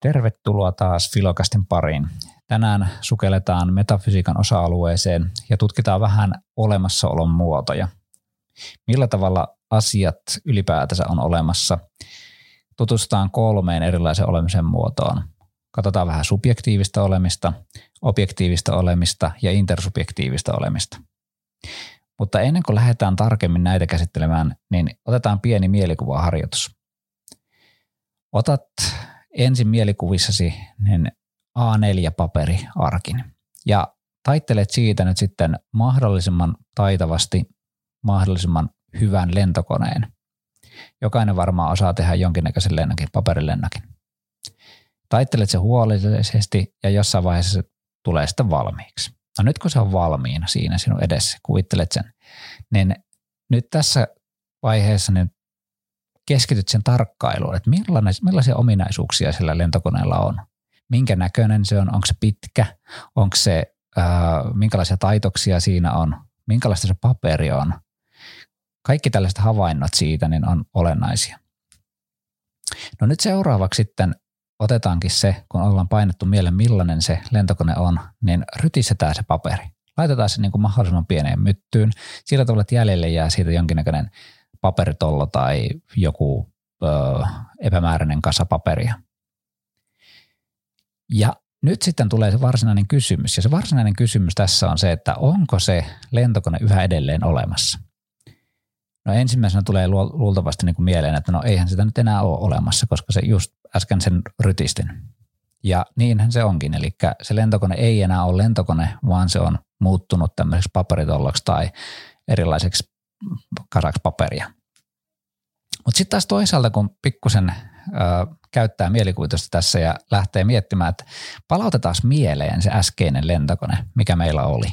Tervetuloa taas Filokastin pariin. Tänään sukelletaan metafysiikan osa-alueeseen ja tutkitaan vähän olemassaolon muotoja. Millä tavalla asiat ylipäätänsä on olemassa. Tutustutaan kolmeen erilaisen olemisen muotoon. Katsotaan vähän subjektiivista olemista, objektiivista olemista ja intersubjektiivista olemista. Mutta ennen kuin lähdetään tarkemmin näitä käsittelemään, niin otetaan pieni mielikuvaharjoitus. Otat ensin mielikuvissasi niin A4-paperiarkin ja taittelet siitä nyt sitten mahdollisimman taitavasti mahdollisimman hyvän lentokoneen. Jokainen varmaan osaa tehdä jonkinnäköisen lennokin, paperilennokin. Taittelet se huolellisesti ja jossain vaiheessa se tulee sitten valmiiksi. No nyt kun se on valmiina siinä sinun edessä, kuvittelet sen, niin nyt tässä vaiheessa niin keskityt sen tarkkailuun, että millaisia ominaisuuksia sillä lentokoneella on. Minkä näköinen se on, onko se pitkä, onko se, äh, minkälaisia taitoksia siinä on, minkälaista se paperi on. Kaikki tällaiset havainnot siitä niin on olennaisia. No nyt seuraavaksi sitten otetaankin se, kun ollaan painettu mieleen millainen se lentokone on, niin rytistetään se paperi. Laitetaan se niin kuin mahdollisimman pieneen myttyyn. Sillä tavalla, että jäljelle jää siitä jonkinnäköinen paperitollo tai joku ö, epämääräinen kasa paperia. Ja nyt sitten tulee se varsinainen kysymys. Ja se varsinainen kysymys tässä on se, että onko se lentokone yhä edelleen olemassa? No ensimmäisenä tulee luultavasti niin kuin mieleen, että no eihän sitä nyt enää ole olemassa, koska se just äsken sen rytistin. Ja niinhän se onkin, eli se lentokone ei enää ole lentokone, vaan se on muuttunut tämmöiseksi paperitolloksi tai erilaiseksi kasaksi paperia. Mutta sitten taas toisaalta, kun pikkusen ö, käyttää mielikuvitusta tässä ja lähtee miettimään, että palautetaan mieleen se äskeinen lentokone, mikä meillä oli.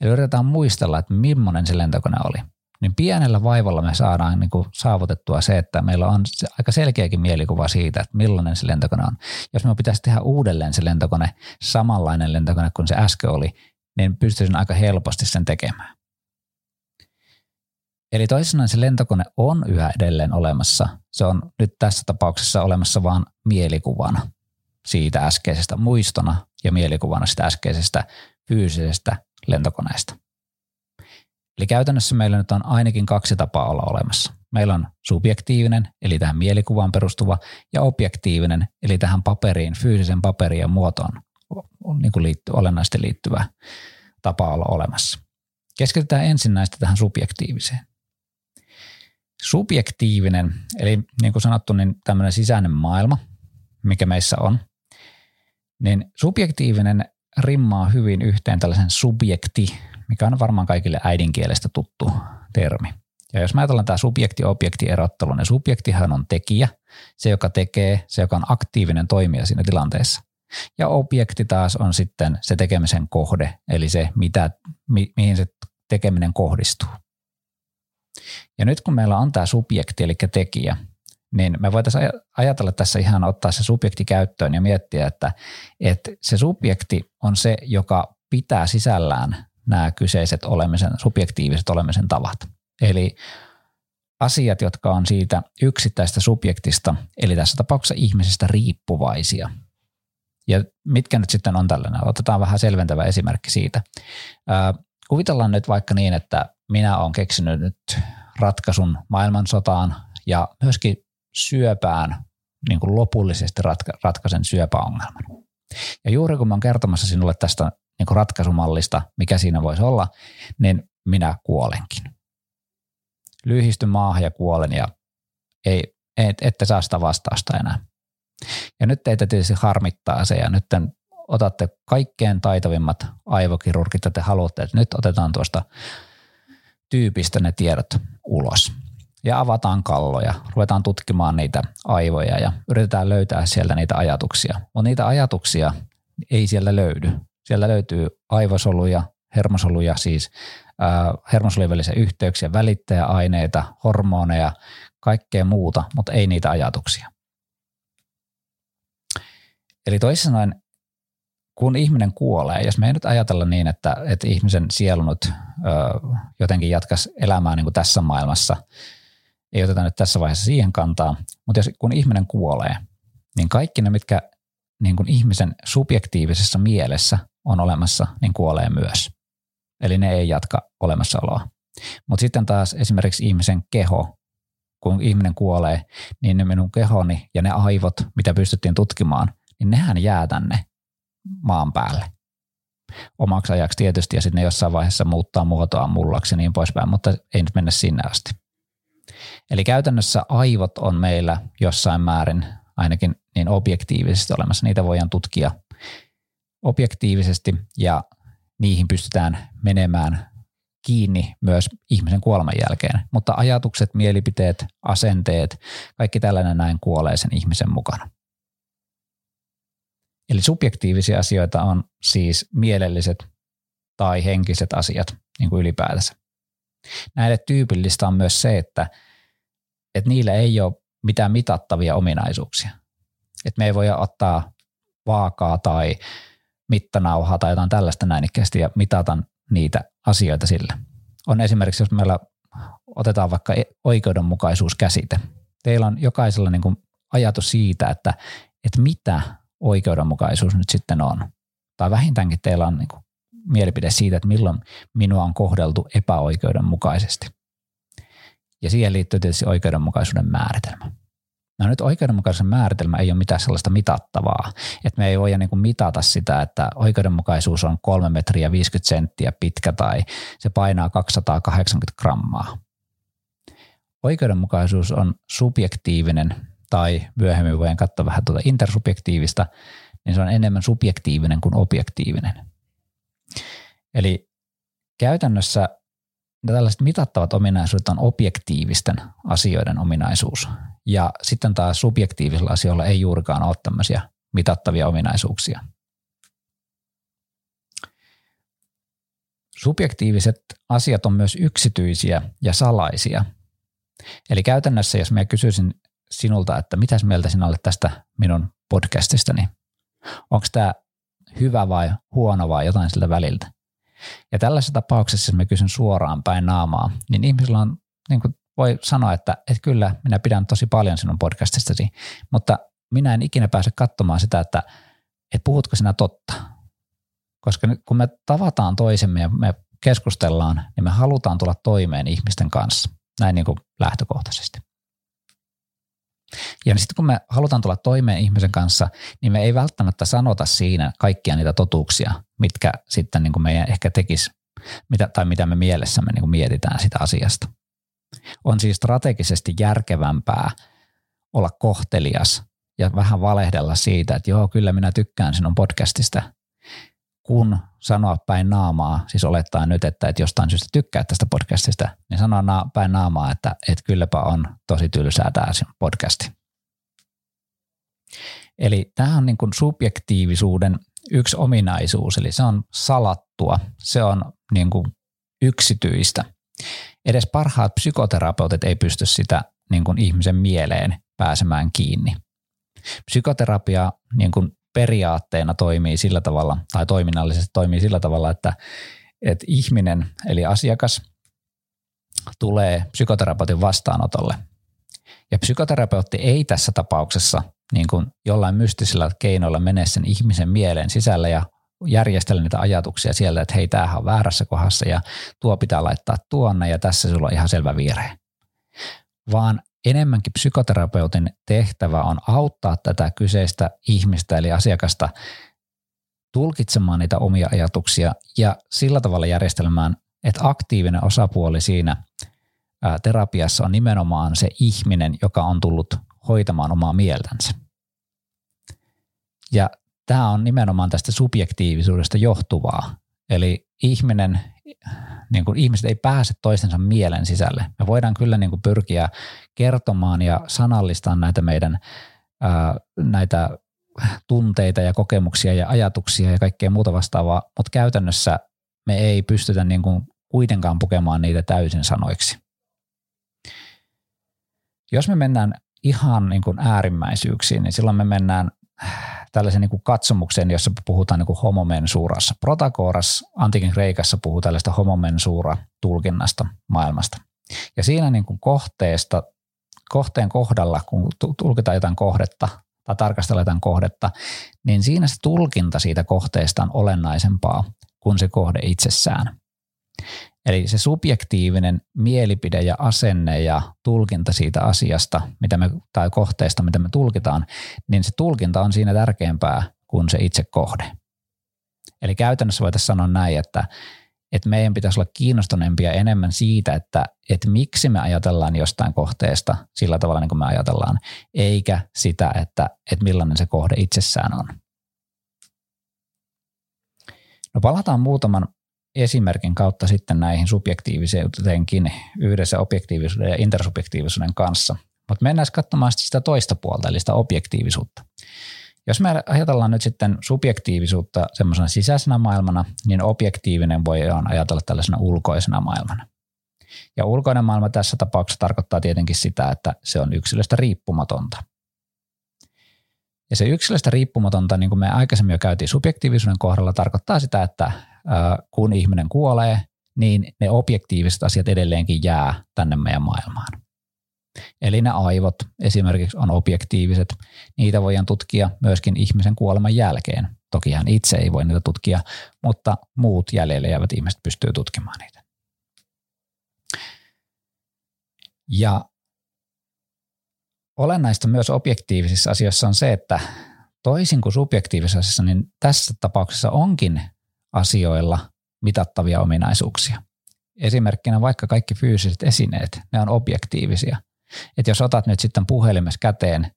Eli yritetään muistella, että millainen se lentokone oli. Niin pienellä vaivalla me saadaan niin kuin saavutettua se, että meillä on aika selkeäkin mielikuva siitä, että millainen se lentokone on. Jos me pitäisi tehdä uudelleen se lentokone, samanlainen lentokone kuin se äsken oli, niin pystyisin aika helposti sen tekemään. Eli toisinaan se lentokone on yhä edelleen olemassa. Se on nyt tässä tapauksessa olemassa vain mielikuvana siitä äskeisestä muistona ja mielikuvana sitä äskeisestä fyysisestä lentokoneesta. Eli käytännössä meillä nyt on ainakin kaksi tapaa olla olemassa. Meillä on subjektiivinen, eli tähän mielikuvaan perustuva, ja objektiivinen, eli tähän paperiin, fyysisen paperiin ja muotoon on niin kuin liitty, olennaisesti liittyvä tapa olla olemassa. Keskitytään ensin näistä tähän subjektiiviseen. Subjektiivinen, eli niin kuin sanottu, niin tämmöinen sisäinen maailma, mikä meissä on, niin subjektiivinen rimmaa hyvin yhteen tällaisen subjekti, mikä on varmaan kaikille äidinkielestä tuttu termi. Ja jos mä ajatellaan tämä subjekti-objekti-erottelu, niin subjektihan on tekijä, se joka tekee, se joka on aktiivinen toimija siinä tilanteessa. Ja objekti taas on sitten se tekemisen kohde, eli se, mitä, mi, mihin se tekeminen kohdistuu. Ja nyt kun meillä on tämä subjekti, eli tekijä, niin me voitaisiin ajatella tässä ihan ottaa se subjekti käyttöön ja miettiä, että, että se subjekti on se, joka pitää sisällään nämä kyseiset olemisen, subjektiiviset olemisen tavat. Eli asiat, jotka on siitä yksittäistä subjektista, eli tässä tapauksessa ihmisestä riippuvaisia. Ja mitkä nyt sitten on tällainen? Otetaan vähän selventävä esimerkki siitä. kuvitellaan nyt vaikka niin, että minä olen keksinyt nyt ratkaisun maailmansotaan ja myöskin syöpään niin kuin lopullisesti ratka- ratkaisen syöpäongelman. Ja juuri kun mä oon kertomassa sinulle tästä niin kuin ratkaisumallista, mikä siinä voisi olla, niin minä kuolenkin. Lyhistyn maahan ja kuolen ja ei, et, ette saa sitä vastausta enää. Ja nyt teitä tietysti harmittaa se ja nyt otatte kaikkein taitavimmat aivokirurgit, että te haluatte, että nyt otetaan tuosta tyypistä ne tiedot ulos. Ja avataan kalloja, ruvetaan tutkimaan niitä aivoja ja yritetään löytää sieltä niitä ajatuksia. Mutta niitä ajatuksia ei siellä löydy. Siellä löytyy aivosoluja, hermosoluja siis, äh, hermosolujen välisiä yhteyksiä, välittäjäaineita, hormoneja, kaikkea muuta, mutta ei niitä ajatuksia. Eli toisin sanoen, kun ihminen kuolee, jos me ei nyt ajatella niin, että, että ihmisen sielu nyt ö, jotenkin jatkaisi elämää niin kuin tässä maailmassa, ei oteta nyt tässä vaiheessa siihen kantaa, mutta jos, kun ihminen kuolee, niin kaikki ne, mitkä niin kuin ihmisen subjektiivisessa mielessä on olemassa, niin kuolee myös. Eli ne ei jatka olemassaoloa. Mutta sitten taas esimerkiksi ihmisen keho, kun ihminen kuolee, niin ne minun kehoni ja ne aivot, mitä pystyttiin tutkimaan, niin nehän jää tänne maan päälle. Omaksi ajaksi tietysti ja sitten ne jossain vaiheessa muuttaa muotoa mullaksi ja niin poispäin, mutta ei nyt mennä sinne asti. Eli käytännössä aivot on meillä jossain määrin ainakin niin objektiivisesti olemassa. Niitä voidaan tutkia objektiivisesti ja niihin pystytään menemään kiinni myös ihmisen kuoleman jälkeen. Mutta ajatukset, mielipiteet, asenteet, kaikki tällainen näin kuolee sen ihmisen mukana. Eli subjektiivisia asioita on siis mielelliset tai henkiset asiat niin kuin ylipäätänsä. Näille tyypillistä on myös se, että, että niillä ei ole mitään mitattavia ominaisuuksia. Että me ei voi ottaa vaakaa tai mittanauhaa tai jotain tällaista näinikästi ja mitata niitä asioita sillä. On esimerkiksi, jos meillä otetaan vaikka e- oikeudenmukaisuuskäsite. Teillä on jokaisella niin kuin ajatus siitä, että, että mitä oikeudenmukaisuus nyt sitten on. Tai vähintäänkin teillä on niin kuin mielipide siitä, että milloin minua on kohdeltu epäoikeudenmukaisesti. Ja siihen liittyy tietysti oikeudenmukaisuuden määritelmä. No nyt oikeudenmukaisuuden määritelmä ei ole mitään sellaista mitattavaa, että me ei voida niin mitata sitä, että oikeudenmukaisuus on 3 metriä 50 senttiä pitkä tai se painaa 280 grammaa. Oikeudenmukaisuus on subjektiivinen tai myöhemmin voidaan katsoa vähän tuota intersubjektiivista, niin se on enemmän subjektiivinen kuin objektiivinen. Eli käytännössä tällaiset mitattavat ominaisuudet on objektiivisten asioiden ominaisuus. Ja sitten taas subjektiivisilla asioilla ei juurikaan ole tämmöisiä mitattavia ominaisuuksia. Subjektiiviset asiat on myös yksityisiä ja salaisia. Eli käytännössä, jos minä kysyisin sinulta, että mitäs mieltä sinä olet tästä minun podcastistani, onko tämä hyvä vai huono vai jotain siltä väliltä, ja tällaisessa tapauksessa, jos mä kysyn suoraan päin naamaa, niin ihmisillä on, niin kuin voi sanoa, että, että kyllä minä pidän tosi paljon sinun podcastistasi, mutta minä en ikinä pääse katsomaan sitä, että, että puhutko sinä totta. Koska nyt kun me tavataan toisemme ja me keskustellaan, niin me halutaan tulla toimeen ihmisten kanssa, näin niin kuin lähtökohtaisesti. Ja sitten kun me halutaan tulla toimeen ihmisen kanssa, niin me ei välttämättä sanota siinä kaikkia niitä totuuksia, mitkä sitten niin kuin meidän ehkä tekisi, mitä, tai mitä me mielessämme niin kuin mietitään sitä asiasta. On siis strategisesti järkevämpää olla kohtelias ja vähän valehdella siitä, että joo, kyllä minä tykkään sinun podcastista, kun sanoa päin naamaa, siis olettaa nyt, että, että jostain syystä tykkää tästä podcastista, niin sanoa na- päin naamaa, että, että kylläpä on tosi tylsää tämä podcasti. Eli tämä on niin kuin subjektiivisuuden yksi ominaisuus, eli se on salattua, se on niin kuin yksityistä. Edes parhaat psykoterapeutit ei pysty sitä niin kuin ihmisen mieleen pääsemään kiinni. Psykoterapia niin kuin periaatteena toimii sillä tavalla, tai toiminnallisesti toimii sillä tavalla, että, että ihminen, eli asiakas, tulee psykoterapeutin vastaanotolle. Ja psykoterapeutti ei tässä tapauksessa niin kuin jollain mystisellä keinoilla mene sen ihmisen mieleen sisälle ja järjestellä niitä ajatuksia sieltä, että hei, tämähän on väärässä kohdassa ja tuo pitää laittaa tuonne ja tässä sulla on ihan selvä virhe. Vaan enemmänkin psykoterapeutin tehtävä on auttaa tätä kyseistä ihmistä eli asiakasta tulkitsemaan niitä omia ajatuksia ja sillä tavalla järjestelmään, että aktiivinen osapuoli siinä terapiassa on nimenomaan se ihminen, joka on tullut hoitamaan omaa mieltänsä. Ja tämä on nimenomaan tästä subjektiivisuudesta johtuvaa. Eli ihminen niin kuin ihmiset ei pääse toistensa mielen sisälle. Me voidaan kyllä niin kuin pyrkiä kertomaan ja sanallistamaan näitä meidän ää, näitä tunteita ja kokemuksia ja ajatuksia ja kaikkea muuta vastaavaa, mutta käytännössä me ei pystytä niin kuin kuitenkaan pukemaan niitä täysin sanoiksi. Jos me mennään ihan niin kuin äärimmäisyyksiin, niin silloin me mennään tällaisen niin kuin katsomukseen, jossa puhutaan niin kuin homomensuurassa. Protagoras antiikin Kreikassa puhuu tällaista homomensuura-tulkinnasta maailmasta. Ja siinä niin kuin kohteesta, kohteen kohdalla, kun tulkitaan jotain kohdetta tai tarkastella jotain kohdetta, niin siinä se tulkinta siitä kohteesta on olennaisempaa kuin se kohde itsessään. Eli se subjektiivinen mielipide ja asenne ja tulkinta siitä asiasta mitä me, tai kohteesta, mitä me tulkitaan, niin se tulkinta on siinä tärkeämpää kuin se itse kohde. Eli käytännössä voitaisiin sanoa näin, että, että meidän pitäisi olla kiinnostuneempia enemmän siitä, että, että miksi me ajatellaan jostain kohteesta sillä tavalla niin kuin me ajatellaan, eikä sitä, että, että millainen se kohde itsessään on. No palataan muutaman esimerkin kautta sitten näihin subjektiiviseenkin yhdessä objektiivisuuden ja intersubjektiivisuuden kanssa. Mutta mennään katsomaan sitä toista puolta, eli sitä objektiivisuutta. Jos me ajatellaan nyt sitten subjektiivisuutta semmoisena sisäisenä maailmana, niin objektiivinen voi ajatella tällaisena ulkoisena maailmana. Ja ulkoinen maailma tässä tapauksessa tarkoittaa tietenkin sitä, että se on yksilöstä riippumatonta. Ja se yksilöstä riippumatonta, niin kuin me aikaisemmin jo käytiin subjektiivisuuden kohdalla, tarkoittaa sitä, että kun ihminen kuolee, niin ne objektiiviset asiat edelleenkin jää tänne meidän maailmaan. Eli ne aivot esimerkiksi on objektiiviset. Niitä voidaan tutkia myöskin ihmisen kuoleman jälkeen. Toki hän itse ei voi niitä tutkia, mutta muut jäljelle jäävät ihmiset pystyy tutkimaan niitä. Ja olennaista myös objektiivisissa asioissa on se, että toisin kuin subjektiivisissa asioissa, niin tässä tapauksessa onkin asioilla mitattavia ominaisuuksia. Esimerkkinä vaikka kaikki fyysiset esineet, ne on objektiivisia. Että jos otat nyt sitten puhelimessa käteen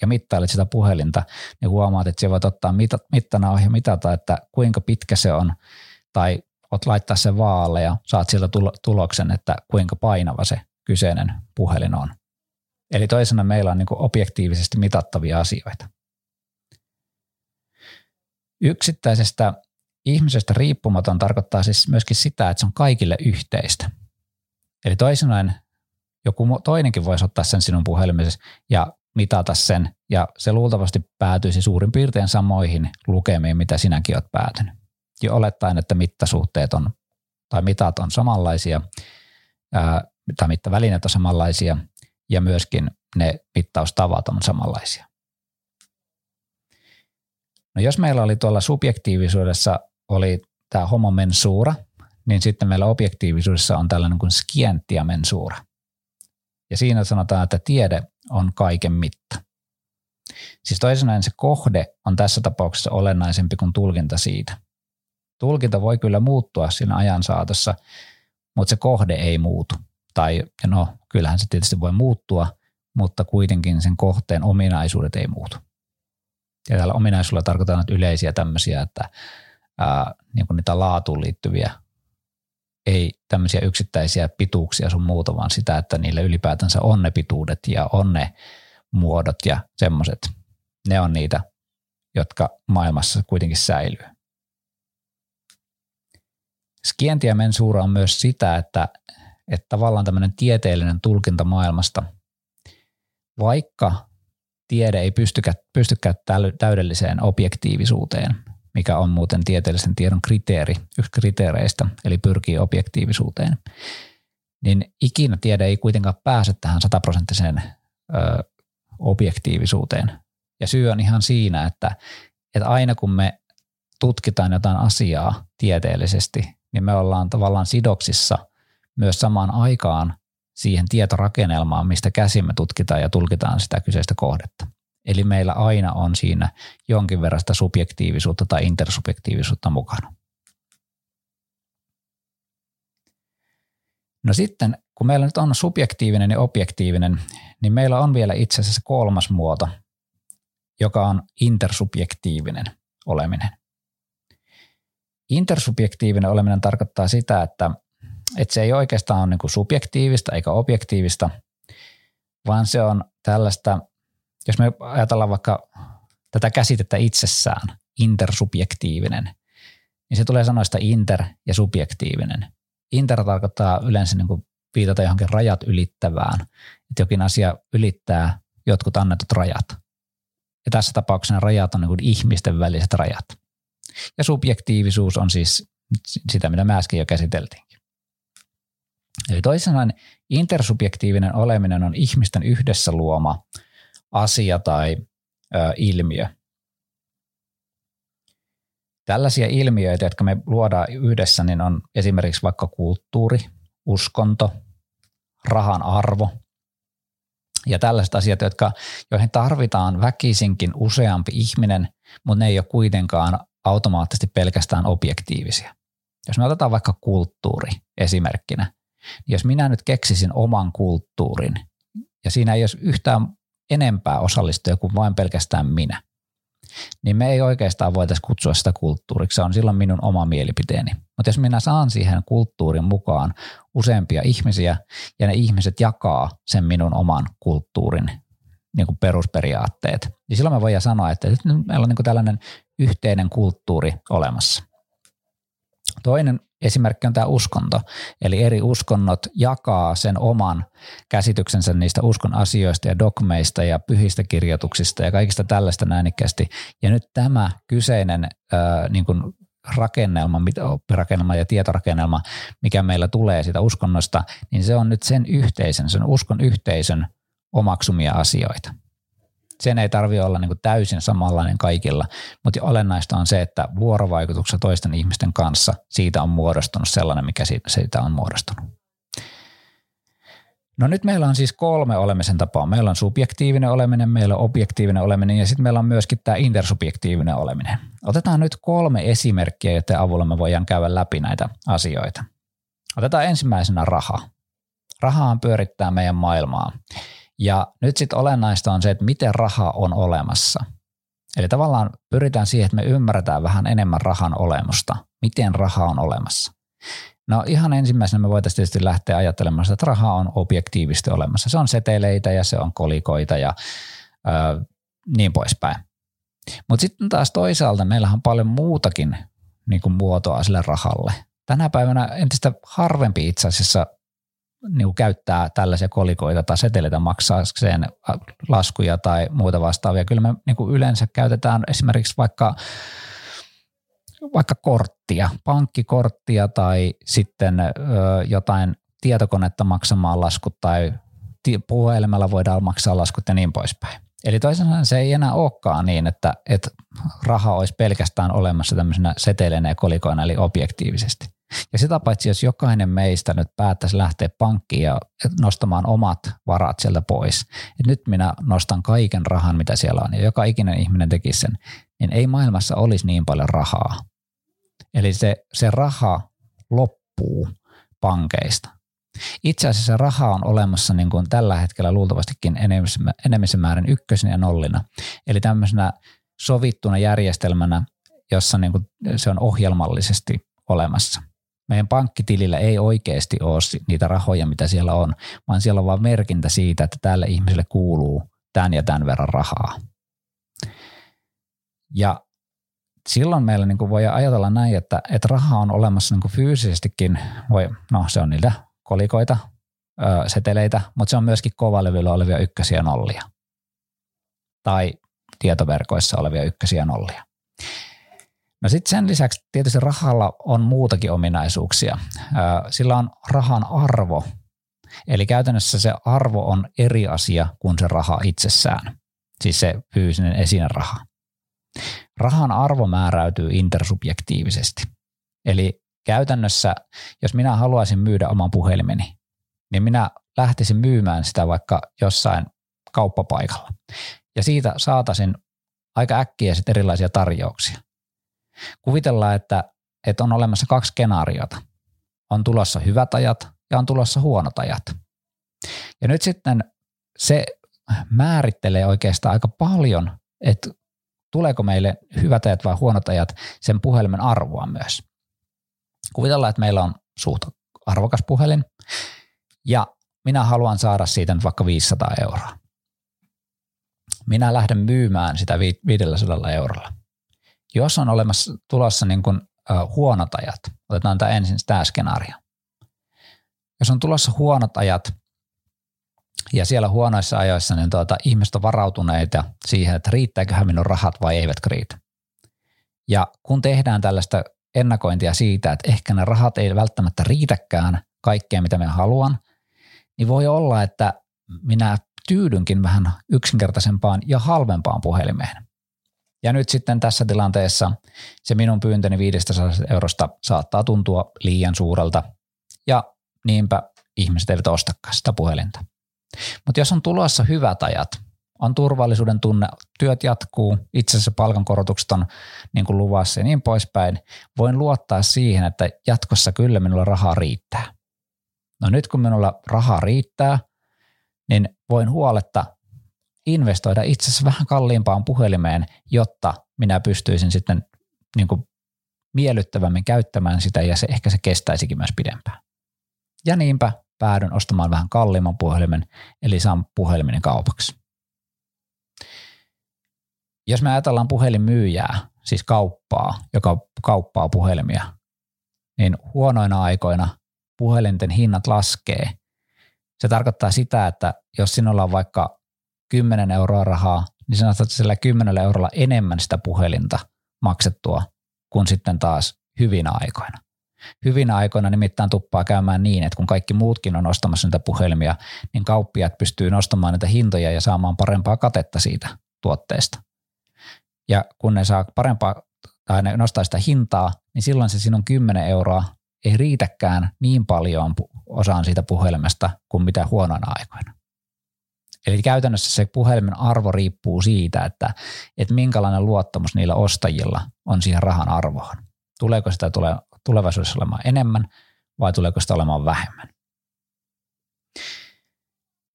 ja mittailet sitä puhelinta, niin huomaat, että se voit ottaa mittana ja mitata, että kuinka pitkä se on, tai ot laittaa sen vaalle ja saat siltä tuloksen, että kuinka painava se kyseinen puhelin on. Eli toisena meillä on niin objektiivisesti mitattavia asioita. Yksittäisestä ihmisestä riippumaton tarkoittaa siis myöskin sitä, että se on kaikille yhteistä. Eli toisinaan joku toinenkin voisi ottaa sen sinun puhelimesi ja mitata sen, ja se luultavasti päätyisi suurin piirtein samoihin lukemiin, mitä sinäkin olet päätynyt. Jo olettaen, että mittasuhteet on, tai mitat on samanlaisia, tai mittavälineet on samanlaisia, ja myöskin ne mittaustavat on samanlaisia. No jos meillä oli tuolla subjektiivisuudessa oli tämä homo mensura, niin sitten meillä objektiivisuudessa on tällainen kuin mensura. Ja siinä sanotaan, että tiede on kaiken mitta. Siis toisin se kohde on tässä tapauksessa olennaisempi kuin tulkinta siitä. Tulkinta voi kyllä muuttua siinä ajan saatossa, mutta se kohde ei muutu. Tai no, kyllähän se tietysti voi muuttua, mutta kuitenkin sen kohteen ominaisuudet ei muutu. Ja tällä ominaisuudella tarkoitan yleisiä tämmöisiä, että ää, niin kuin niitä laatuun liittyviä, ei tämmöisiä yksittäisiä pituuksia sun muuta, vaan sitä, että niille ylipäätänsä on ne pituudet ja on ne muodot ja semmoiset. Ne on niitä, jotka maailmassa kuitenkin säilyy. Skientia mensuura on myös sitä, että, että tavallaan tämmöinen tieteellinen tulkinta maailmasta, vaikka tiede ei pystykään täydelliseen objektiivisuuteen, mikä on muuten tieteellisen tiedon kriteeri, yksi kriteereistä, eli pyrkii objektiivisuuteen, niin ikinä tiede ei kuitenkaan pääse tähän sataprosenttiseen objektiivisuuteen. Ja syy on ihan siinä, että, että aina kun me tutkitaan jotain asiaa tieteellisesti, niin me ollaan tavallaan sidoksissa myös samaan aikaan siihen tietorakennelmaan, mistä käsin me tutkitaan ja tulkitaan sitä kyseistä kohdetta. Eli meillä aina on siinä jonkin verran sitä subjektiivisuutta tai intersubjektiivisuutta mukana. No sitten, kun meillä nyt on subjektiivinen ja objektiivinen, niin meillä on vielä itse asiassa kolmas muoto, joka on intersubjektiivinen oleminen. Intersubjektiivinen oleminen tarkoittaa sitä, että, että se ei oikeastaan ole niin subjektiivista eikä objektiivista, vaan se on tällaista jos me ajatellaan vaikka tätä käsitettä itsessään, intersubjektiivinen, niin se tulee sanoista inter ja subjektiivinen. Inter tarkoittaa yleensä niin kuin viitata johonkin rajat ylittävään, että jokin asia ylittää jotkut annetut rajat. Ja tässä tapauksessa rajat on niin kuin ihmisten väliset rajat. Ja subjektiivisuus on siis sitä, mitä me äsken jo käsiteltiinkin. Eli toisin sanoen intersubjektiivinen oleminen on ihmisten yhdessä luoma – asia tai ö, ilmiö. Tällaisia ilmiöitä, jotka me luodaan yhdessä, niin on esimerkiksi vaikka kulttuuri, uskonto, rahan arvo ja tällaiset asiat, jotka, joihin tarvitaan väkisinkin useampi ihminen, mutta ne ei ole kuitenkaan automaattisesti pelkästään objektiivisia. Jos me otetaan vaikka kulttuuri esimerkkinä, niin jos minä nyt keksisin oman kulttuurin ja siinä ei olisi yhtään enempää osallistujia kuin vain pelkästään minä, niin me ei oikeastaan voitaisiin kutsua sitä kulttuuriksi. Se on silloin minun oma mielipiteeni. Mutta jos minä saan siihen kulttuurin mukaan useampia ihmisiä ja ne ihmiset jakaa sen minun oman kulttuurin niin kuin perusperiaatteet, niin silloin me voidaan sanoa, että meillä on niin kuin tällainen yhteinen kulttuuri olemassa. Toinen esimerkki on tämä uskonto. Eli eri uskonnot jakaa sen oman käsityksensä niistä uskon asioista ja dogmeista ja pyhistä kirjoituksista ja kaikista tällaista näännikkäästi. Ja nyt tämä kyseinen ää, niin kuin rakennelma, oppirakennelma ja tietorakennelma, mikä meillä tulee siitä uskonnosta, niin se on nyt sen yhteisön, sen uskon yhteisön omaksumia asioita sen ei tarvitse olla niin kuin täysin samanlainen kaikilla, mutta olennaista on se, että vuorovaikutuksessa toisten ihmisten kanssa siitä on muodostunut sellainen, mikä siitä, on muodostunut. No nyt meillä on siis kolme olemisen tapaa. Meillä on subjektiivinen oleminen, meillä on objektiivinen oleminen ja sitten meillä on myöskin tämä intersubjektiivinen oleminen. Otetaan nyt kolme esimerkkiä, joiden avulla me voidaan käydä läpi näitä asioita. Otetaan ensimmäisenä raha. Rahaan pyörittää meidän maailmaa. Ja nyt sitten olennaista on se, että miten raha on olemassa. Eli tavallaan pyritään siihen, että me ymmärretään vähän enemmän rahan olemusta, miten raha on olemassa. No ihan ensimmäisenä me voitaisiin tietysti lähteä ajattelemaan että raha on objektiivisesti olemassa. Se on seteleitä ja se on kolikoita ja ö, niin poispäin. Mutta sitten taas toisaalta meillähän on paljon muutakin niin kuin muotoa sille rahalle. Tänä päivänä entistä harvempi itse asiassa niin käyttää tällaisia kolikoita tai seteleitä maksaakseen laskuja tai muuta vastaavia. Kyllä me niin yleensä käytetään esimerkiksi vaikka, vaikka korttia, pankkikorttia tai sitten ö, jotain tietokonetta maksamaan laskut tai puhelimella voidaan maksaa laskut ja niin poispäin. Eli toisaalta se ei enää olekaan niin, että, että raha olisi pelkästään olemassa tämmöisenä seteleinä ja kolikoina, eli objektiivisesti. Ja sitä paitsi, jos jokainen meistä nyt päättäisi lähteä pankkiin ja nostamaan omat varat sieltä pois, että nyt minä nostan kaiken rahan, mitä siellä on, ja joka ikinen ihminen tekisi sen, niin ei maailmassa olisi niin paljon rahaa. Eli se, se raha loppuu pankeista. Itse asiassa raha on olemassa niin kuin tällä hetkellä luultavastikin enemmän määrin ykkösenä ja nollina. Eli tämmöisenä sovittuna järjestelmänä, jossa niin kuin se on ohjelmallisesti olemassa meidän pankkitilillä ei oikeasti ole niitä rahoja, mitä siellä on, vaan siellä on vain merkintä siitä, että tälle ihmiselle kuuluu tämän ja tämän verran rahaa. Ja silloin meillä niin kuin voi ajatella näin, että, että raha on olemassa niin kuin fyysisestikin, voi, no se on niitä kolikoita, ö, seteleitä, mutta se on myöskin kovalevyllä olevia ykkösiä nollia. Tai tietoverkoissa olevia ykkösiä nollia. No sitten sen lisäksi tietysti rahalla on muutakin ominaisuuksia. Sillä on rahan arvo, eli käytännössä se arvo on eri asia kuin se raha itsessään, siis se fyysinen esinen raha. Rahan arvo määräytyy intersubjektiivisesti. Eli käytännössä, jos minä haluaisin myydä oman puhelimeni, niin minä lähtisin myymään sitä vaikka jossain kauppapaikalla. Ja siitä saatasin aika äkkiä sitten erilaisia tarjouksia. Kuvitellaan, että, että on olemassa kaksi skenaariota. On tulossa hyvät ajat ja on tulossa huonot ajat. Ja nyt sitten se määrittelee oikeastaan aika paljon, että tuleeko meille hyvät ajat vai huonot ajat sen puhelimen arvoa myös. Kuvitellaan, että meillä on suht arvokas puhelin ja minä haluan saada siitä nyt vaikka 500 euroa. Minä lähden myymään sitä 500 eurolla. Jos on olemassa tulossa niin kuin, uh, huonot ajat, otetaan tämä ensin tämä skenaario. Jos on tulossa huonot ajat ja siellä huonoissa ajoissa niin tuota, ihmiset on varautuneita siihen, että riittääköhän minun rahat vai eivät riitä. Ja kun tehdään tällaista ennakointia siitä, että ehkä ne rahat ei välttämättä riitäkään kaikkeen, mitä me haluan, niin voi olla, että minä tyydynkin vähän yksinkertaisempaan ja halvempaan puhelimeen. Ja nyt sitten tässä tilanteessa se minun pyyntöni 500 eurosta saattaa tuntua liian suurelta ja niinpä ihmiset eivät ostakaan sitä puhelinta. Mutta jos on tulossa hyvät ajat, on turvallisuuden tunne, työt jatkuu, itse asiassa palkankorotukset on niin kuin luvassa ja niin poispäin, voin luottaa siihen, että jatkossa kyllä minulla rahaa riittää. No nyt kun minulla rahaa riittää, niin voin huoletta investoida itse asiassa vähän kalliimpaan puhelimeen, jotta minä pystyisin sitten niin kuin miellyttävämmin käyttämään sitä ja se ehkä se kestäisikin myös pidempään. Ja niinpä päädyn ostamaan vähän kalliimman puhelimen, eli saan puhelimen kaupaksi. Jos me ajatellaan puhelinmyyjää, siis kauppaa, joka kauppaa puhelimia, niin huonoina aikoina puhelinten hinnat laskee. Se tarkoittaa sitä, että jos sinulla on vaikka 10 euroa rahaa, niin sinä saat sillä 10 eurolla enemmän sitä puhelinta maksettua kuin sitten taas hyvinä aikoina. Hyvinä aikoina nimittäin tuppaa käymään niin, että kun kaikki muutkin on ostamassa niitä puhelimia, niin kauppiat pystyy nostamaan niitä hintoja ja saamaan parempaa katetta siitä tuotteesta. Ja kun ne saa parempaa tai ne nostaa sitä hintaa, niin silloin se sinun 10 euroa ei riitäkään niin paljon osaan siitä puhelimesta kuin mitä huonoina aikoina. Eli käytännössä se puhelimen arvo riippuu siitä, että, että minkälainen luottamus niillä ostajilla on siihen rahan arvoon. Tuleeko sitä tule, tulevaisuudessa olemaan enemmän vai tuleeko sitä olemaan vähemmän.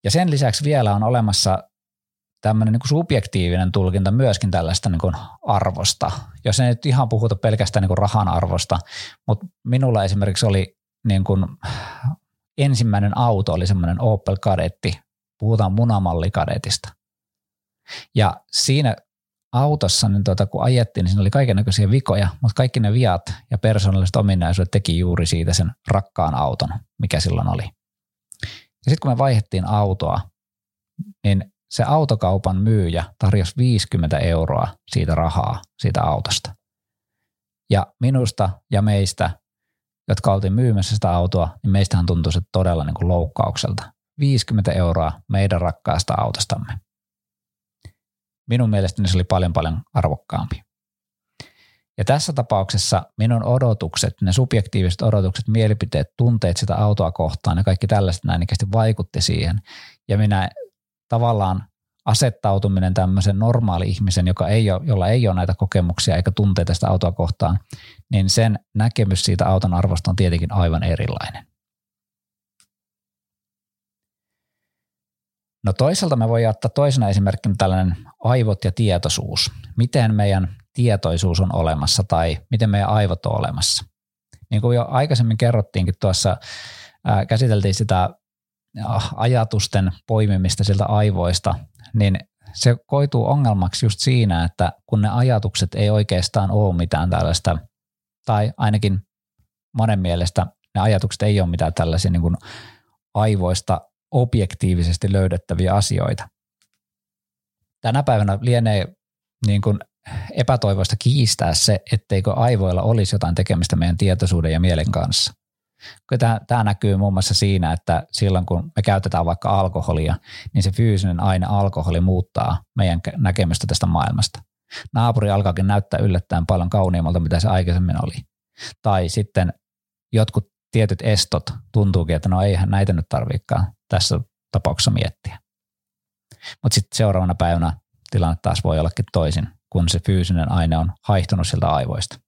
Ja sen lisäksi vielä on olemassa tämmöinen niin subjektiivinen tulkinta myöskin tällaista niin kuin arvosta. Jos ei nyt ihan puhuta pelkästään niin kuin rahan arvosta, mutta minulla esimerkiksi oli niin kuin ensimmäinen auto oli semmoinen Opel Kadetti, puhutaan munamallikadetista. Ja siinä autossa, niin tuota, kun ajettiin, niin siinä oli kaikenlaisia vikoja, mutta kaikki ne viat ja persoonalliset ominaisuudet teki juuri siitä sen rakkaan auton, mikä silloin oli. Ja sitten kun me vaihdettiin autoa, niin se autokaupan myyjä tarjosi 50 euroa siitä rahaa siitä autosta. Ja minusta ja meistä, jotka oltiin myymässä sitä autoa, niin meistähän tuntui se todella niin kuin loukkaukselta. 50 euroa meidän rakkaasta autostamme. Minun mielestäni se oli paljon paljon arvokkaampi. Ja tässä tapauksessa minun odotukset, ne subjektiiviset odotukset, mielipiteet, tunteet sitä autoa kohtaan ja kaikki tällaiset näin ikästi vaikutti siihen. Ja minä tavallaan asettautuminen tämmöisen normaali ihmisen, joka ei ole, jolla ei ole näitä kokemuksia eikä tunteita sitä autoa kohtaan, niin sen näkemys siitä auton arvosta on tietenkin aivan erilainen. No toisaalta me voidaan ottaa toisena esimerkkinä tällainen aivot ja tietoisuus. Miten meidän tietoisuus on olemassa tai miten meidän aivot on olemassa. Niin kuin jo aikaisemmin kerrottiinkin tuossa, ää, käsiteltiin sitä ajatusten poimimista sieltä aivoista, niin se koituu ongelmaksi just siinä, että kun ne ajatukset ei oikeastaan ole mitään tällaista, tai ainakin monen mielestä ne ajatukset ei ole mitään tällaisia niin kuin aivoista objektiivisesti löydettäviä asioita. Tänä päivänä lienee niin kuin epätoivoista kiistää se, etteikö aivoilla olisi jotain tekemistä meidän tietoisuuden ja mielen kanssa. Tämä, näkyy muun muassa siinä, että silloin kun me käytetään vaikka alkoholia, niin se fyysinen aine alkoholi muuttaa meidän näkemystä tästä maailmasta. Naapuri alkaakin näyttää yllättäen paljon kauniimmalta, mitä se aikaisemmin oli. Tai sitten jotkut tietyt estot tuntuukin, että no eihän näitä nyt tarvikaan tässä tapauksessa miettiä. Mutta sitten seuraavana päivänä tilanne taas voi ollakin toisin, kun se fyysinen aine on haihtunut sieltä aivoista.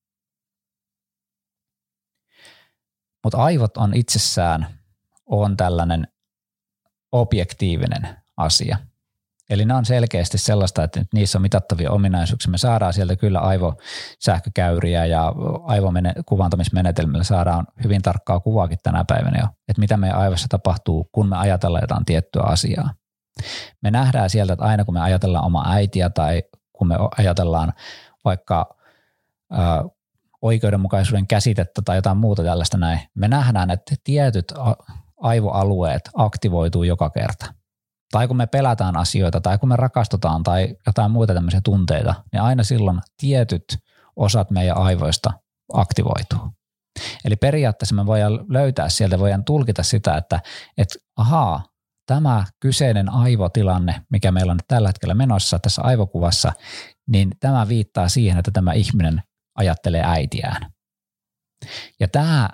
Mutta aivot on itsessään on tällainen objektiivinen asia. Eli ne on selkeästi sellaista, että niissä on mitattavia ominaisuuksia. Me saadaan sieltä kyllä aivosähkökäyriä ja aivokuvantamismenetelmillä saadaan hyvin tarkkaa kuvaakin tänä päivänä jo, että mitä meidän aivossa tapahtuu, kun me ajatellaan jotain tiettyä asiaa. Me nähdään sieltä, että aina kun me ajatellaan oma äitiä tai kun me ajatellaan vaikka oikeudenmukaisuuden käsitettä tai jotain muuta tällaista näin, me nähdään, että tietyt aivoalueet aktivoituu joka kerta. Tai kun me pelätään asioita tai kun me rakastutaan tai jotain muita tämmöisiä tunteita, niin aina silloin tietyt osat meidän aivoista aktivoituu. Eli periaatteessa me voidaan löytää sieltä, voidaan tulkita sitä, että, että ahaa, tämä kyseinen aivotilanne, mikä meillä on tällä hetkellä menossa tässä aivokuvassa, niin tämä viittaa siihen, että tämä ihminen ajattelee äitiään. Ja tämä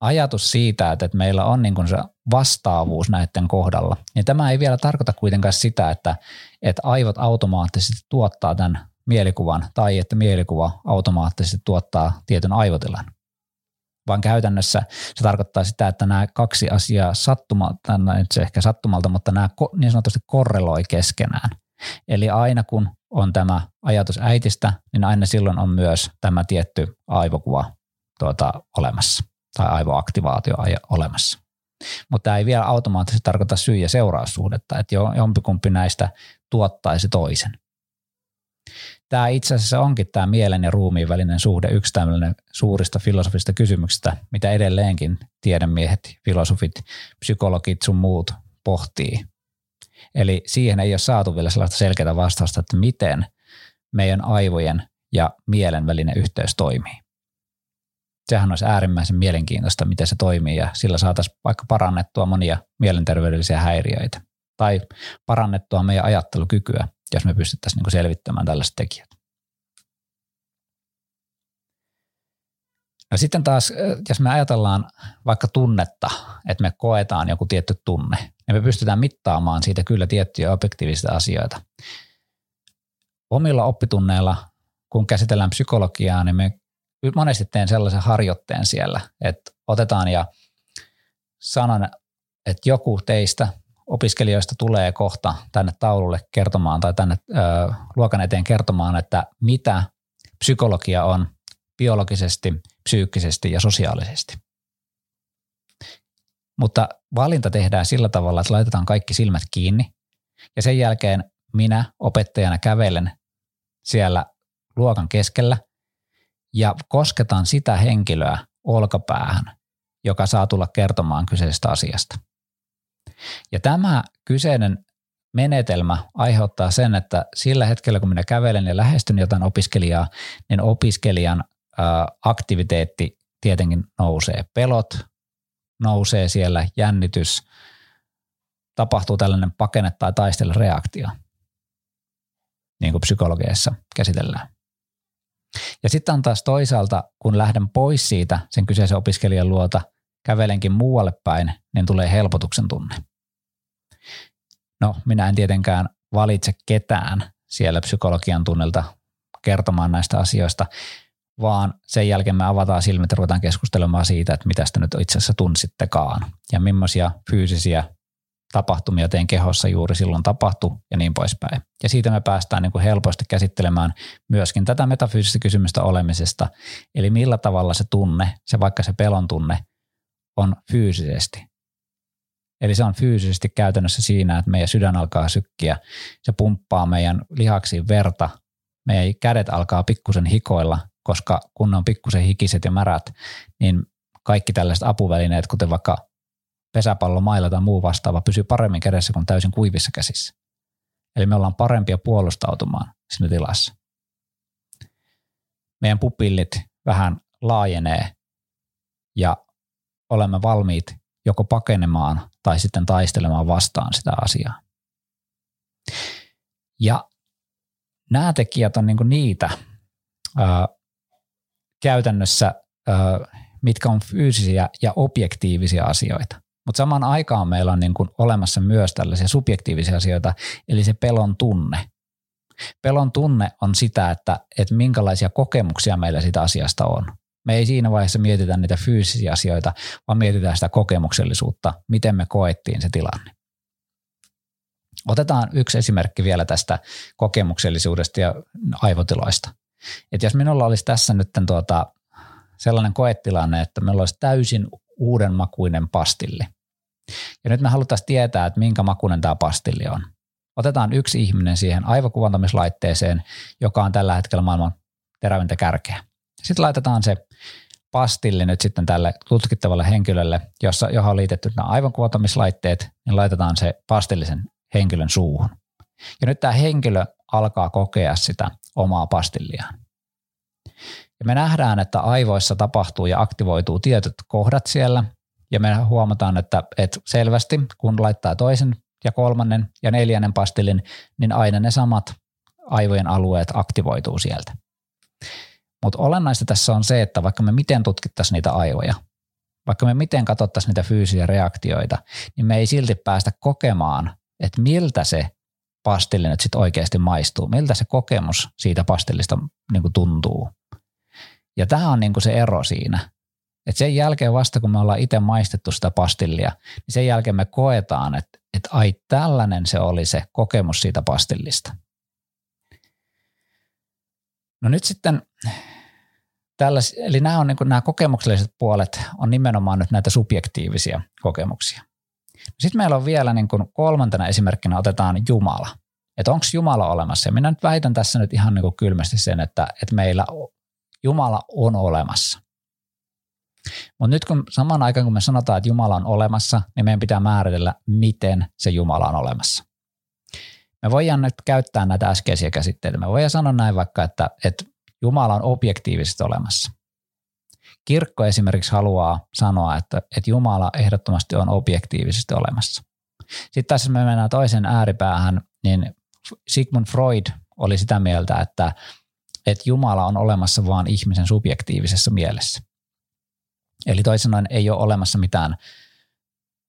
ajatus siitä, että meillä on niin kuin se vastaavuus näiden kohdalla, niin tämä ei vielä tarkoita kuitenkaan sitä, että, että aivot automaattisesti tuottaa tämän mielikuvan tai että mielikuva automaattisesti tuottaa tietyn aivotilan. Vaan käytännössä se tarkoittaa sitä, että nämä kaksi asiaa sattumalta, nyt se ehkä sattumalta, mutta nämä niin sanotusti korreloi keskenään. Eli aina kun on tämä ajatus äitistä, niin aina silloin on myös tämä tietty aivokuva tuota, olemassa tai aivoaktivaatio olemassa. Mutta tämä ei vielä automaattisesti tarkoita syy- ja seuraussuhdetta, että jompikumpi näistä tuottaisi toisen. Tämä itse asiassa onkin tämä mielen ja ruumiin välinen suhde yksi tämmöinen suurista filosofista kysymyksistä, mitä edelleenkin tiedemiehet, filosofit, psykologit sun muut pohtii. Eli siihen ei ole saatu vielä sellaista selkeää vastausta, että miten meidän aivojen ja mielen välinen yhteys toimii sehän olisi äärimmäisen mielenkiintoista, miten se toimii ja sillä saataisiin vaikka parannettua monia mielenterveydellisiä häiriöitä tai parannettua meidän ajattelukykyä, jos me pystyttäisiin niin selvittämään tällaiset tekijät. No sitten taas, jos me ajatellaan vaikka tunnetta, että me koetaan joku tietty tunne, niin me pystytään mittaamaan siitä kyllä tiettyjä objektiivisia asioita. Omilla oppitunneilla, kun käsitellään psykologiaa, niin me monesti teen sellaisen harjoitteen siellä, että otetaan ja sanon, että joku teistä opiskelijoista tulee kohta tänne taululle kertomaan tai tänne ö, luokan eteen kertomaan, että mitä psykologia on biologisesti, psyykkisesti ja sosiaalisesti. Mutta valinta tehdään sillä tavalla, että laitetaan kaikki silmät kiinni ja sen jälkeen minä opettajana kävelen siellä luokan keskellä ja kosketaan sitä henkilöä olkapäähän, joka saa tulla kertomaan kyseisestä asiasta. Ja tämä kyseinen menetelmä aiheuttaa sen, että sillä hetkellä kun minä kävelen ja lähestyn jotain opiskelijaa, niin opiskelijan aktiviteetti tietenkin nousee. Pelot nousee siellä, jännitys, tapahtuu tällainen pakene- tai taistelereaktio, niin kuin psykologiassa käsitellään. Ja sitten on taas toisaalta, kun lähden pois siitä sen kyseisen opiskelijan luota, kävelenkin muualle päin, niin tulee helpotuksen tunne. No, minä en tietenkään valitse ketään siellä psykologian tunnelta kertomaan näistä asioista, vaan sen jälkeen me avataan silmät ja ruvetaan keskustelemaan siitä, että mitä sitä nyt itse asiassa tunsittekaan ja millaisia fyysisiä tapahtumia teidän kehossa juuri silloin tapahtui ja niin poispäin. Ja siitä me päästään niin kuin helposti käsittelemään myöskin tätä metafyysistä kysymystä olemisesta, eli millä tavalla se tunne, se vaikka se pelon tunne, on fyysisesti. Eli se on fyysisesti käytännössä siinä, että meidän sydän alkaa sykkiä, se pumppaa meidän lihaksiin verta, meidän kädet alkaa pikkusen hikoilla, koska kun ne on pikkusen hikiset ja märät, niin kaikki tällaiset apuvälineet, kuten vaikka pesäpallo, mailla tai muu vastaava pysyy paremmin kädessä kuin täysin kuivissa käsissä. Eli me ollaan parempia puolustautumaan siinä tilassa. Meidän pupillit vähän laajenee ja olemme valmiit joko pakenemaan tai sitten taistelemaan vastaan sitä asiaa. Ja nämä tekijät on niinku niitä ää, käytännössä, ää, mitkä on fyysisiä ja objektiivisia asioita. Mutta samaan aikaan meillä on niin kuin olemassa myös tällaisia subjektiivisia asioita, eli se pelon tunne. Pelon tunne on sitä, että, että minkälaisia kokemuksia meillä siitä asiasta on. Me ei siinä vaiheessa mietitä niitä fyysisiä asioita, vaan mietitään sitä kokemuksellisuutta, miten me koettiin se tilanne. Otetaan yksi esimerkki vielä tästä kokemuksellisuudesta ja aivotiloista. Et jos minulla olisi tässä nyt tuota, sellainen koetilanne, että meillä olisi täysin uuden makuinen pastilli, ja nyt me haluttaisiin tietää, että minkä makuinen tämä pastilli on. Otetaan yksi ihminen siihen aivokuvantamislaitteeseen, joka on tällä hetkellä maailman terävintä kärkeä. Sitten laitetaan se pastilli nyt sitten tälle tutkittavalle henkilölle, jossa, johon on liitetty nämä aivokuvantamislaitteet, niin laitetaan se pastillisen henkilön suuhun. Ja nyt tämä henkilö alkaa kokea sitä omaa pastilliaan. Ja me nähdään, että aivoissa tapahtuu ja aktivoituu tietyt kohdat siellä – ja me huomataan, että, että selvästi kun laittaa toisen ja kolmannen ja neljännen pastillin, niin aina ne samat aivojen alueet aktivoituu sieltä. Mutta olennaista tässä on se, että vaikka me miten tutkittaisiin niitä aivoja, vaikka me miten katsottaisiin niitä fyysisiä reaktioita, niin me ei silti päästä kokemaan, että miltä se pastilli nyt sitten oikeasti maistuu, miltä se kokemus siitä pastillista niin kuin tuntuu. Ja tämä on niin kuin se ero siinä. Et sen jälkeen vasta, kun me ollaan itse maistettu sitä pastillia, niin sen jälkeen me koetaan, että, että ai tällainen se oli se kokemus siitä pastillista. No nyt sitten Tälläs, eli nämä, on, niin kuin, nämä kokemukselliset puolet on nimenomaan nyt näitä subjektiivisia kokemuksia. Sitten meillä on vielä niin kuin kolmantena esimerkkinä otetaan Jumala. Että onko Jumala olemassa? Ja minä nyt väitän tässä nyt ihan niin kuin kylmästi sen, että, että meillä Jumala on olemassa. Mutta nyt kun samaan aikaan kun me sanotaan, että Jumala on olemassa, niin meidän pitää määritellä, miten se Jumala on olemassa. Me voidaan nyt käyttää näitä äskeisiä käsitteitä. Me voidaan sanoa näin vaikka, että, että Jumala on objektiivisesti olemassa. Kirkko esimerkiksi haluaa sanoa, että, että Jumala ehdottomasti on objektiivisesti olemassa. Sitten tässä me mennään toisen ääripäähän, niin Sigmund Freud oli sitä mieltä, että, että Jumala on olemassa vain ihmisen subjektiivisessa mielessä. Eli toisin sanoen ei ole olemassa mitään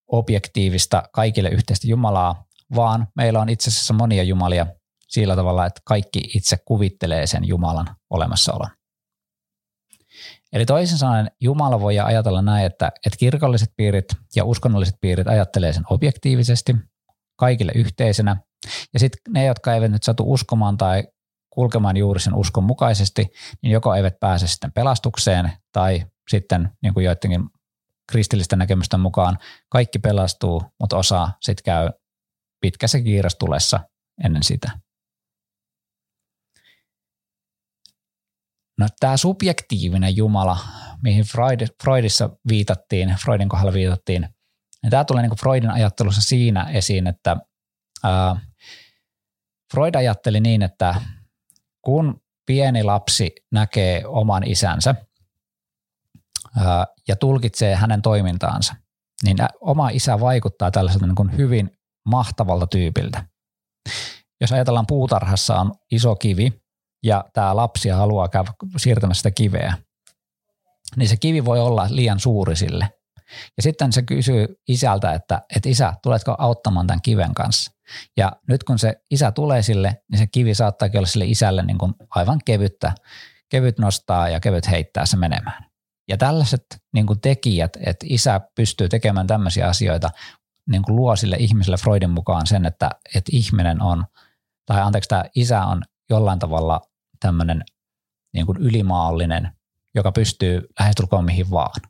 objektiivista kaikille yhteistä Jumalaa, vaan meillä on itse asiassa monia jumalia sillä tavalla, että kaikki itse kuvittelee sen Jumalan olemassaolon. Eli toisin sanoen Jumala voi ajatella näin, että, että kirkolliset piirit ja uskonnolliset piirit ajattelee sen objektiivisesti, kaikille yhteisenä. Ja sitten ne, jotka eivät nyt satu uskomaan tai kulkemaan juuri sen uskon mukaisesti, niin joko eivät pääse sitten pelastukseen tai sitten niin kuin joidenkin kristillisten näkemysten mukaan kaikki pelastuu, mutta osa sitten käy pitkässä kiirastulessa ennen sitä. No tämä subjektiivinen Jumala, mihin Freud, Freudissa viitattiin, Freudin kohdalla viitattiin, niin tämä tulee niin kuin Freudin ajattelussa siinä esiin, että ää, Freud ajatteli niin, että kun pieni lapsi näkee oman isänsä ja tulkitsee hänen toimintaansa, niin oma isä vaikuttaa tällaiselta niin kuin hyvin mahtavalta tyypiltä. Jos ajatellaan puutarhassa on iso kivi, ja tämä lapsi haluaa käydä siirtämässä sitä kiveä, niin se kivi voi olla liian suuri sille. Ja sitten se kysyy isältä, että, että isä, tuletko auttamaan tämän kiven kanssa? Ja nyt kun se isä tulee sille, niin se kivi saattaa olla sille isälle niin kuin aivan kevyttä, kevyt nostaa ja kevyt heittää se menemään. Ja tällaiset niin kuin tekijät, että isä pystyy tekemään tämmöisiä asioita, niin kuin luo sille ihmiselle Freudin mukaan sen, että, että ihminen on, tai anteeksi, tämä isä on jollain tavalla tämmöinen niin kuin ylimaallinen, joka pystyy lähestulkoon mihin vaan.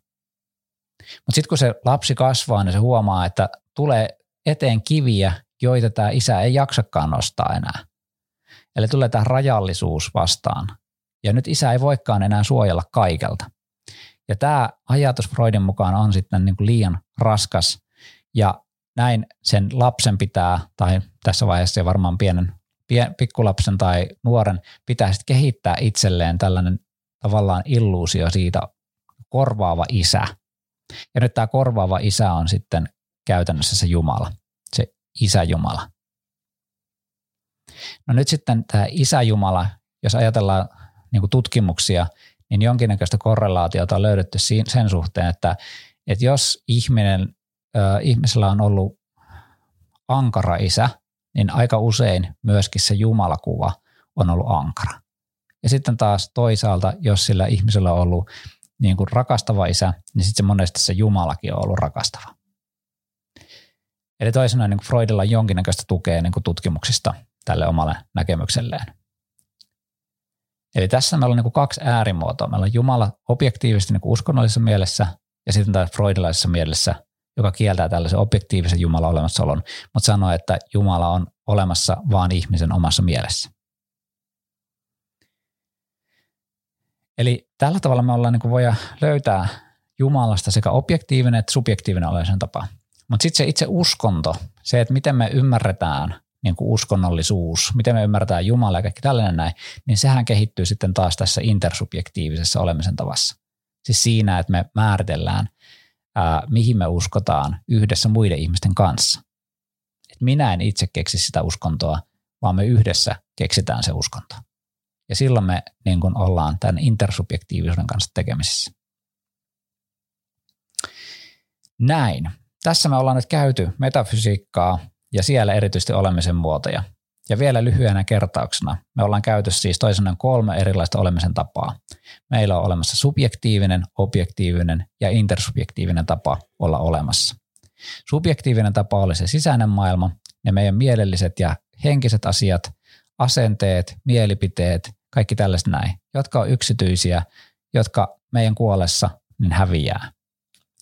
Mutta sitten kun se lapsi kasvaa, niin se huomaa, että tulee eteen kiviä, joita tämä isä ei jaksakaan nostaa enää. Eli tulee tämä rajallisuus vastaan. Ja nyt isä ei voikaan enää suojella kaikelta. Ja tämä ajatus Freudin mukaan on sitten niin kuin liian raskas ja näin sen lapsen pitää, tai tässä vaiheessa varmaan pienen pikkulapsen tai nuoren pitää sitten kehittää itselleen tällainen tavallaan illuusio siitä korvaava isä. Ja nyt tämä korvaava isä on sitten käytännössä se Jumala, se isä Jumala. No nyt sitten tämä isä Jumala, jos ajatellaan niin tutkimuksia, niin jonkinnäköistä korrelaatiota on löydetty sen suhteen, että, että jos ihminen, äh, ihmisellä on ollut ankara isä, niin aika usein myöskin se jumalakuva on ollut ankara. Ja sitten taas toisaalta, jos sillä ihmisellä on ollut niin kuin rakastava isä, niin sitten se monesti se Jumalakin on ollut rakastava. Eli toisena niin Freudilla on jonkinnäköistä tukea niin kuin tutkimuksista tälle omalle näkemykselleen. Eli tässä meillä on niin kuin kaksi äärimuotoa. Meillä on Jumala objektiivisesti niin kuin uskonnollisessa mielessä ja sitten taas freudilaisessa mielessä joka kieltää tällaisen objektiivisen Jumalan olemassaolon, mutta sanoo, että Jumala on olemassa vaan ihmisen omassa mielessä. Eli tällä tavalla me ollaan niin voida löytää Jumalasta sekä objektiivinen että subjektiivinen olemisen tapa. Mutta sitten se itse uskonto, se, että miten me ymmärretään niin kuin uskonnollisuus, miten me ymmärretään Jumala ja kaikki tällainen näin, niin sehän kehittyy sitten taas tässä intersubjektiivisessa olemisen tavassa. Siis siinä, että me määritellään ää, mihin me uskotaan yhdessä muiden ihmisten kanssa. Et minä en itse keksi sitä uskontoa, vaan me yhdessä keksitään se uskonto. Ja silloin me niin kun ollaan tämän intersubjektiivisuuden kanssa tekemisissä. Näin. Tässä me ollaan nyt käyty metafysiikkaa ja siellä erityisesti olemisen muotoja. Ja vielä lyhyenä kertauksena, me ollaan käyty siis toisenaan kolme erilaista olemisen tapaa. Meillä on olemassa subjektiivinen, objektiivinen ja intersubjektiivinen tapa olla olemassa. Subjektiivinen tapa oli se sisäinen maailma, ne meidän mielelliset ja henkiset asiat, asenteet, mielipiteet, kaikki tällaiset näin, jotka on yksityisiä, jotka meidän kuolessa niin häviää.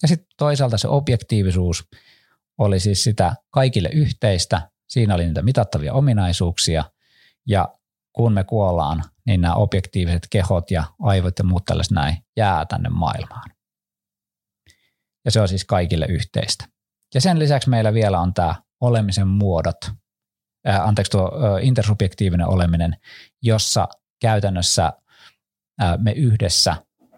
Ja sitten toisaalta se objektiivisuus oli siis sitä kaikille yhteistä, siinä oli niitä mitattavia ominaisuuksia ja kun me kuollaan, niin nämä objektiiviset kehot ja aivot ja muut tällaiset näin jää tänne maailmaan. Ja se on siis kaikille yhteistä. Ja sen lisäksi meillä vielä on tämä olemisen muodot, ää, anteeksi tuo ää, intersubjektiivinen oleminen, jossa käytännössä ää, me yhdessä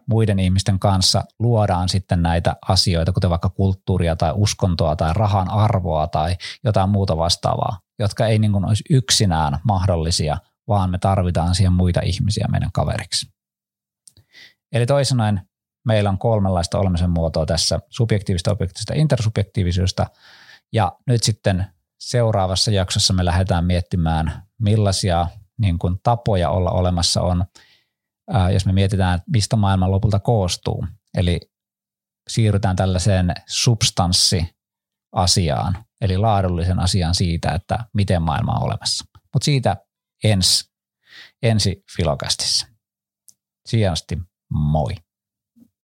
muiden ihmisten kanssa luodaan sitten näitä asioita, kuten vaikka kulttuuria tai uskontoa tai rahan arvoa tai jotain muuta vastaavaa, jotka ei niin kuin olisi yksinään mahdollisia, vaan me tarvitaan siihen muita ihmisiä meidän kaveriksi. Eli toisin sanoen meillä on kolmenlaista olemisen muotoa tässä, subjektiivista, objektiivista intersubjektiivisuudesta, ja nyt sitten seuraavassa jaksossa me lähdetään miettimään, millaisia niin kuin tapoja olla olemassa on – jos me mietitään, mistä maailma lopulta koostuu. Eli siirrytään tällaiseen substanssiasiaan, eli laadullisen asian siitä, että miten maailma on olemassa. Mutta siitä ensi, ensi filokastissa. Sijasti moi.